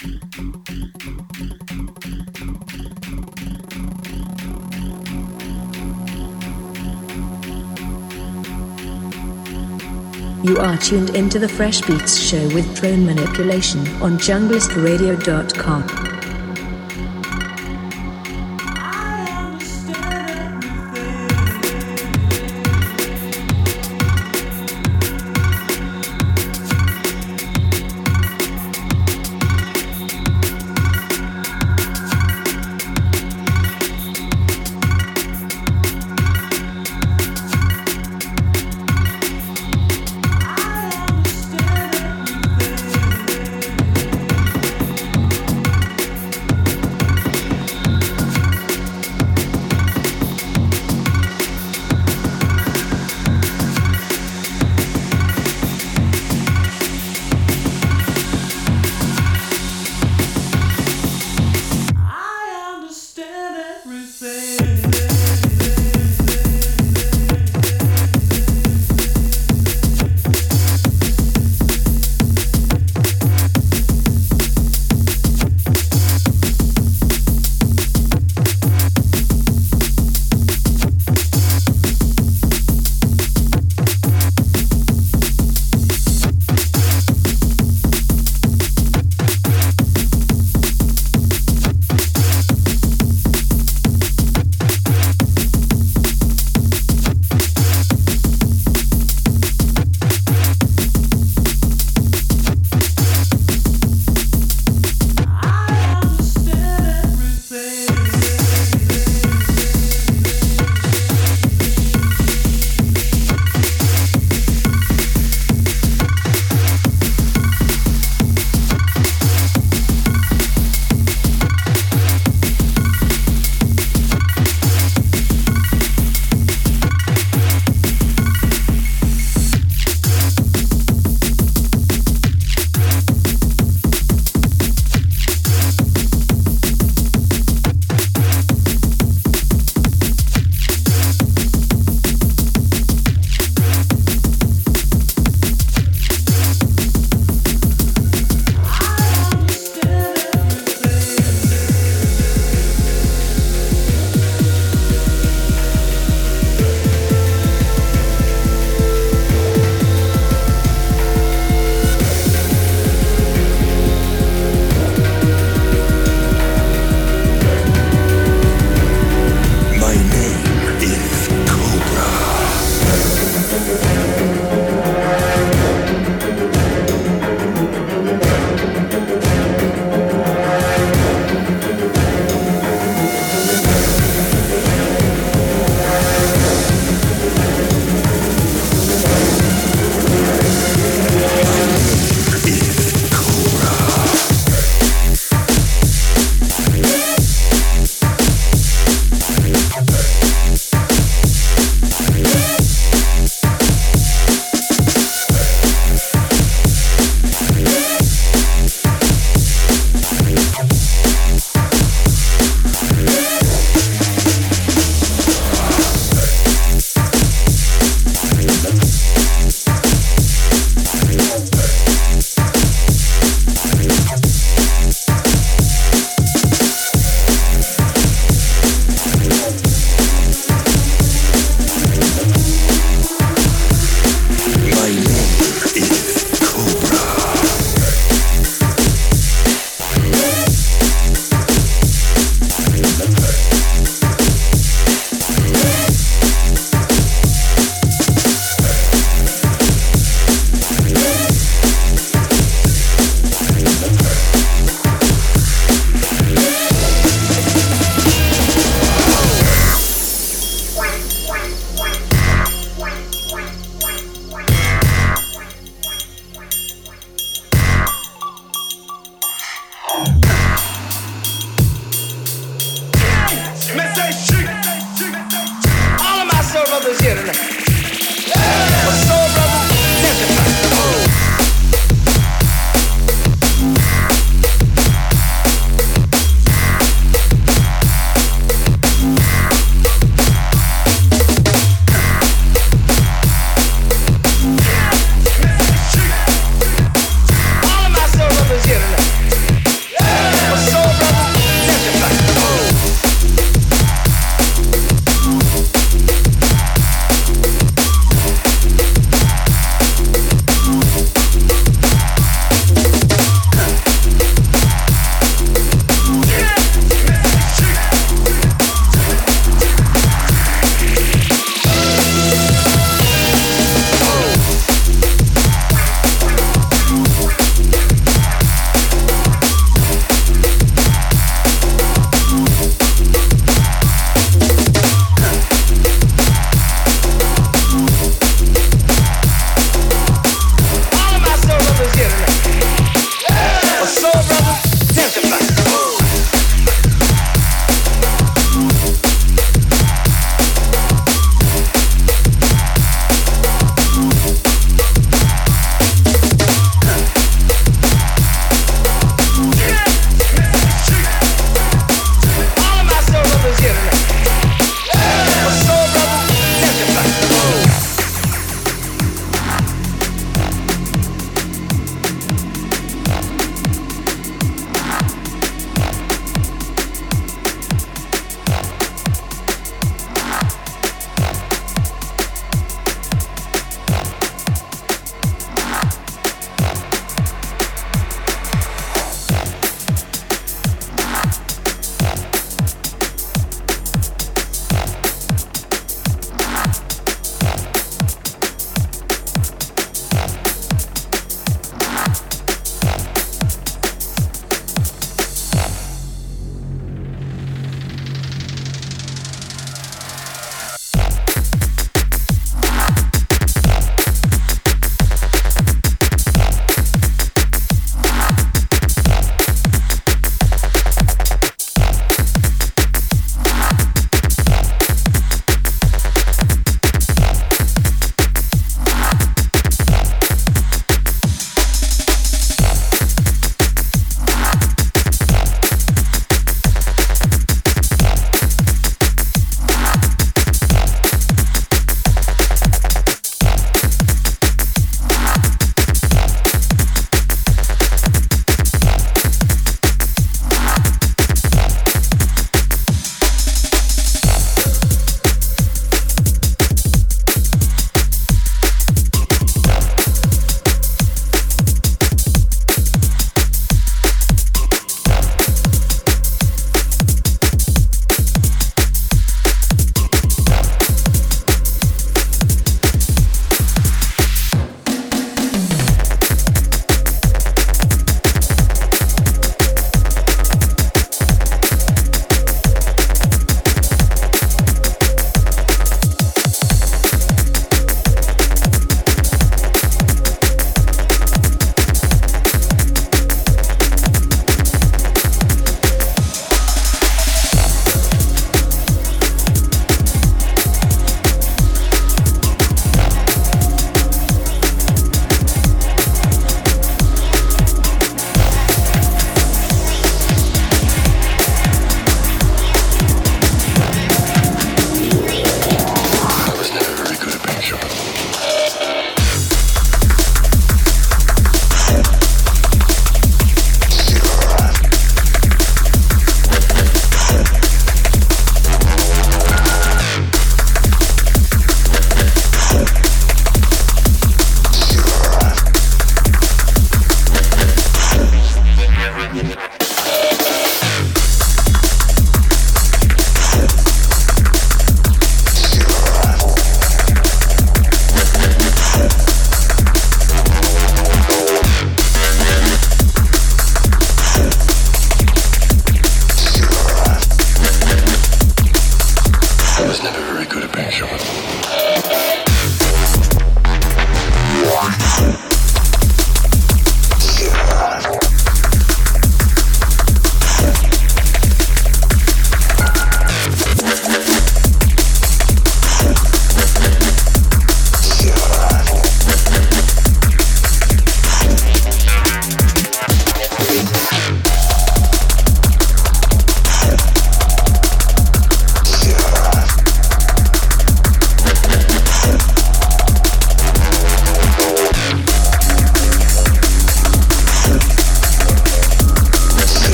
You are tuned into the Fresh Beats Show with drone manipulation on junglistradio.com.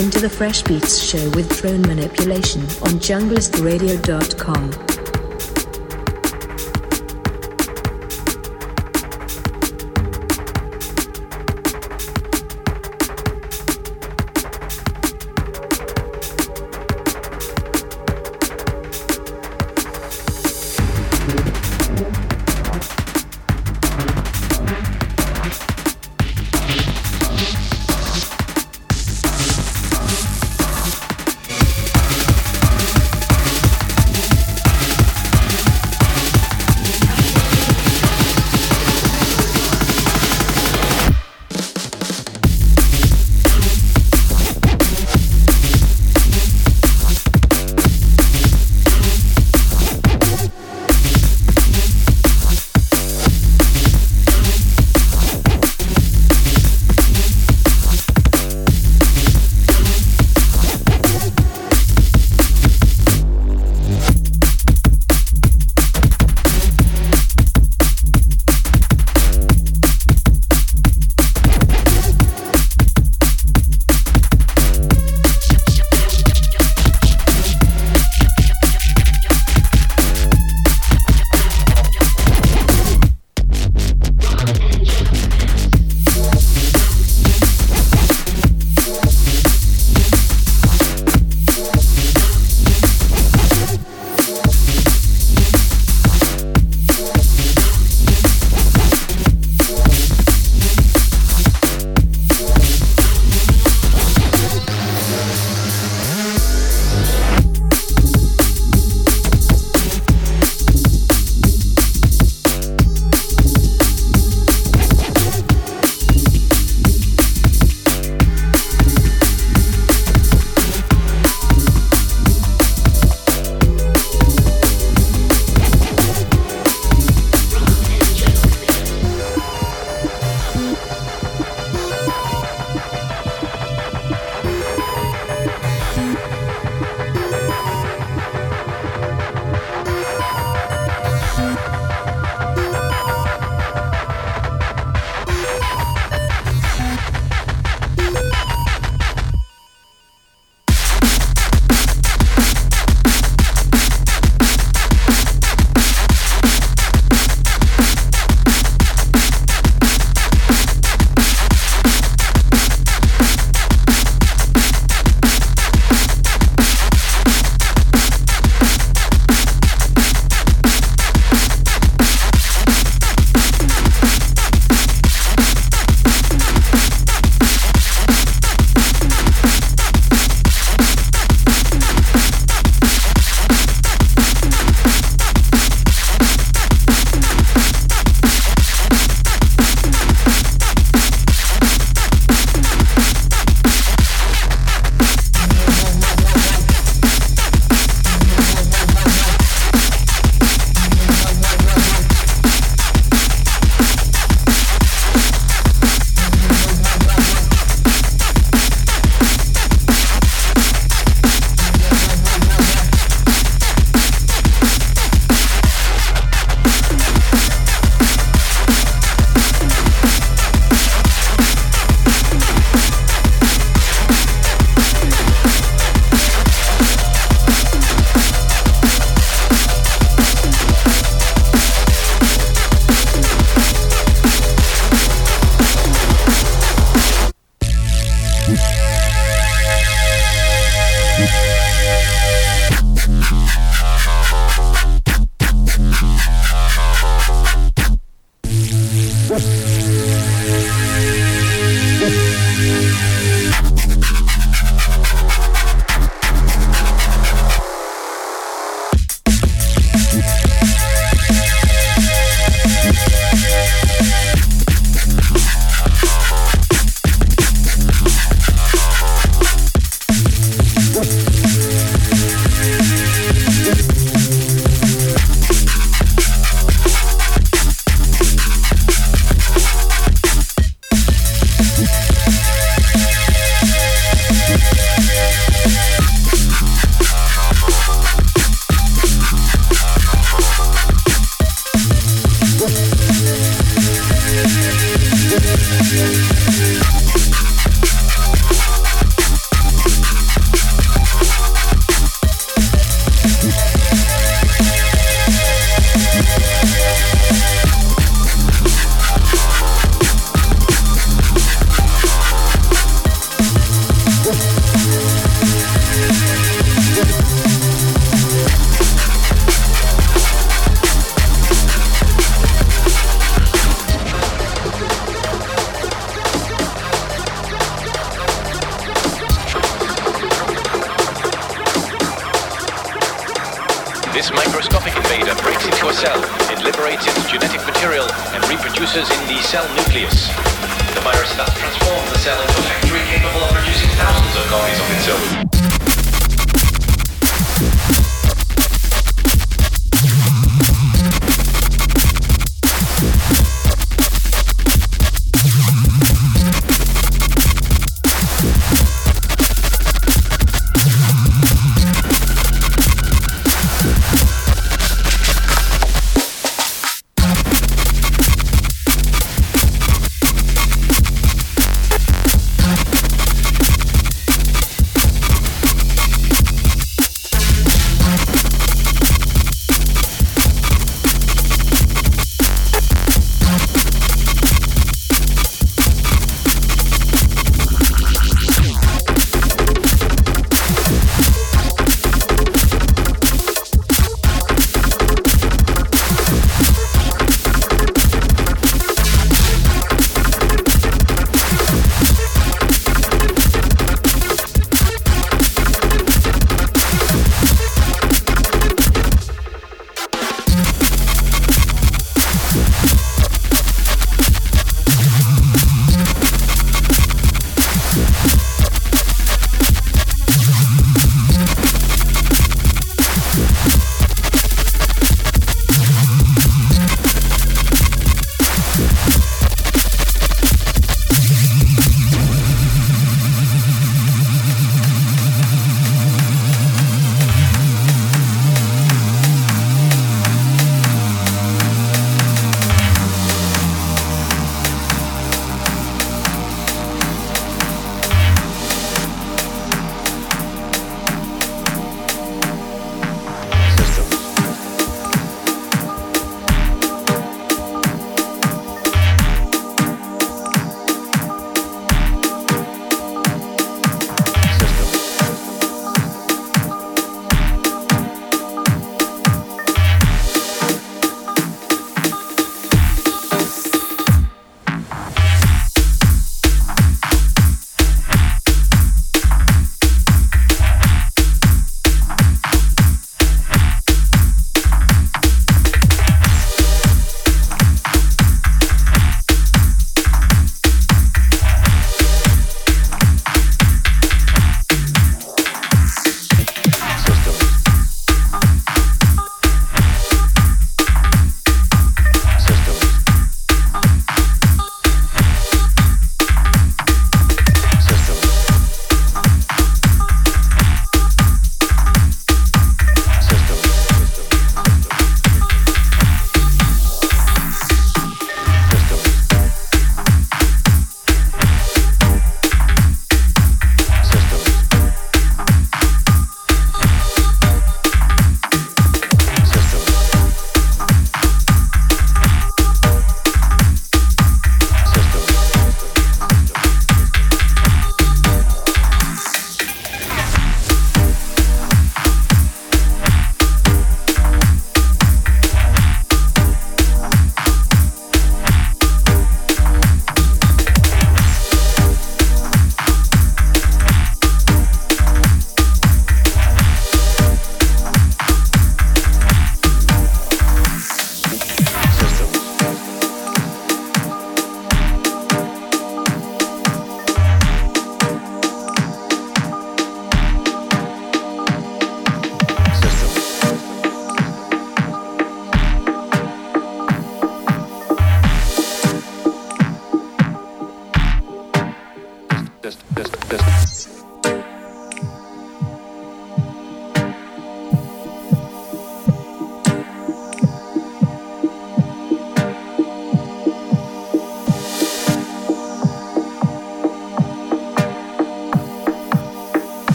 into the Fresh Beats show with drone manipulation on junglisteradio.com.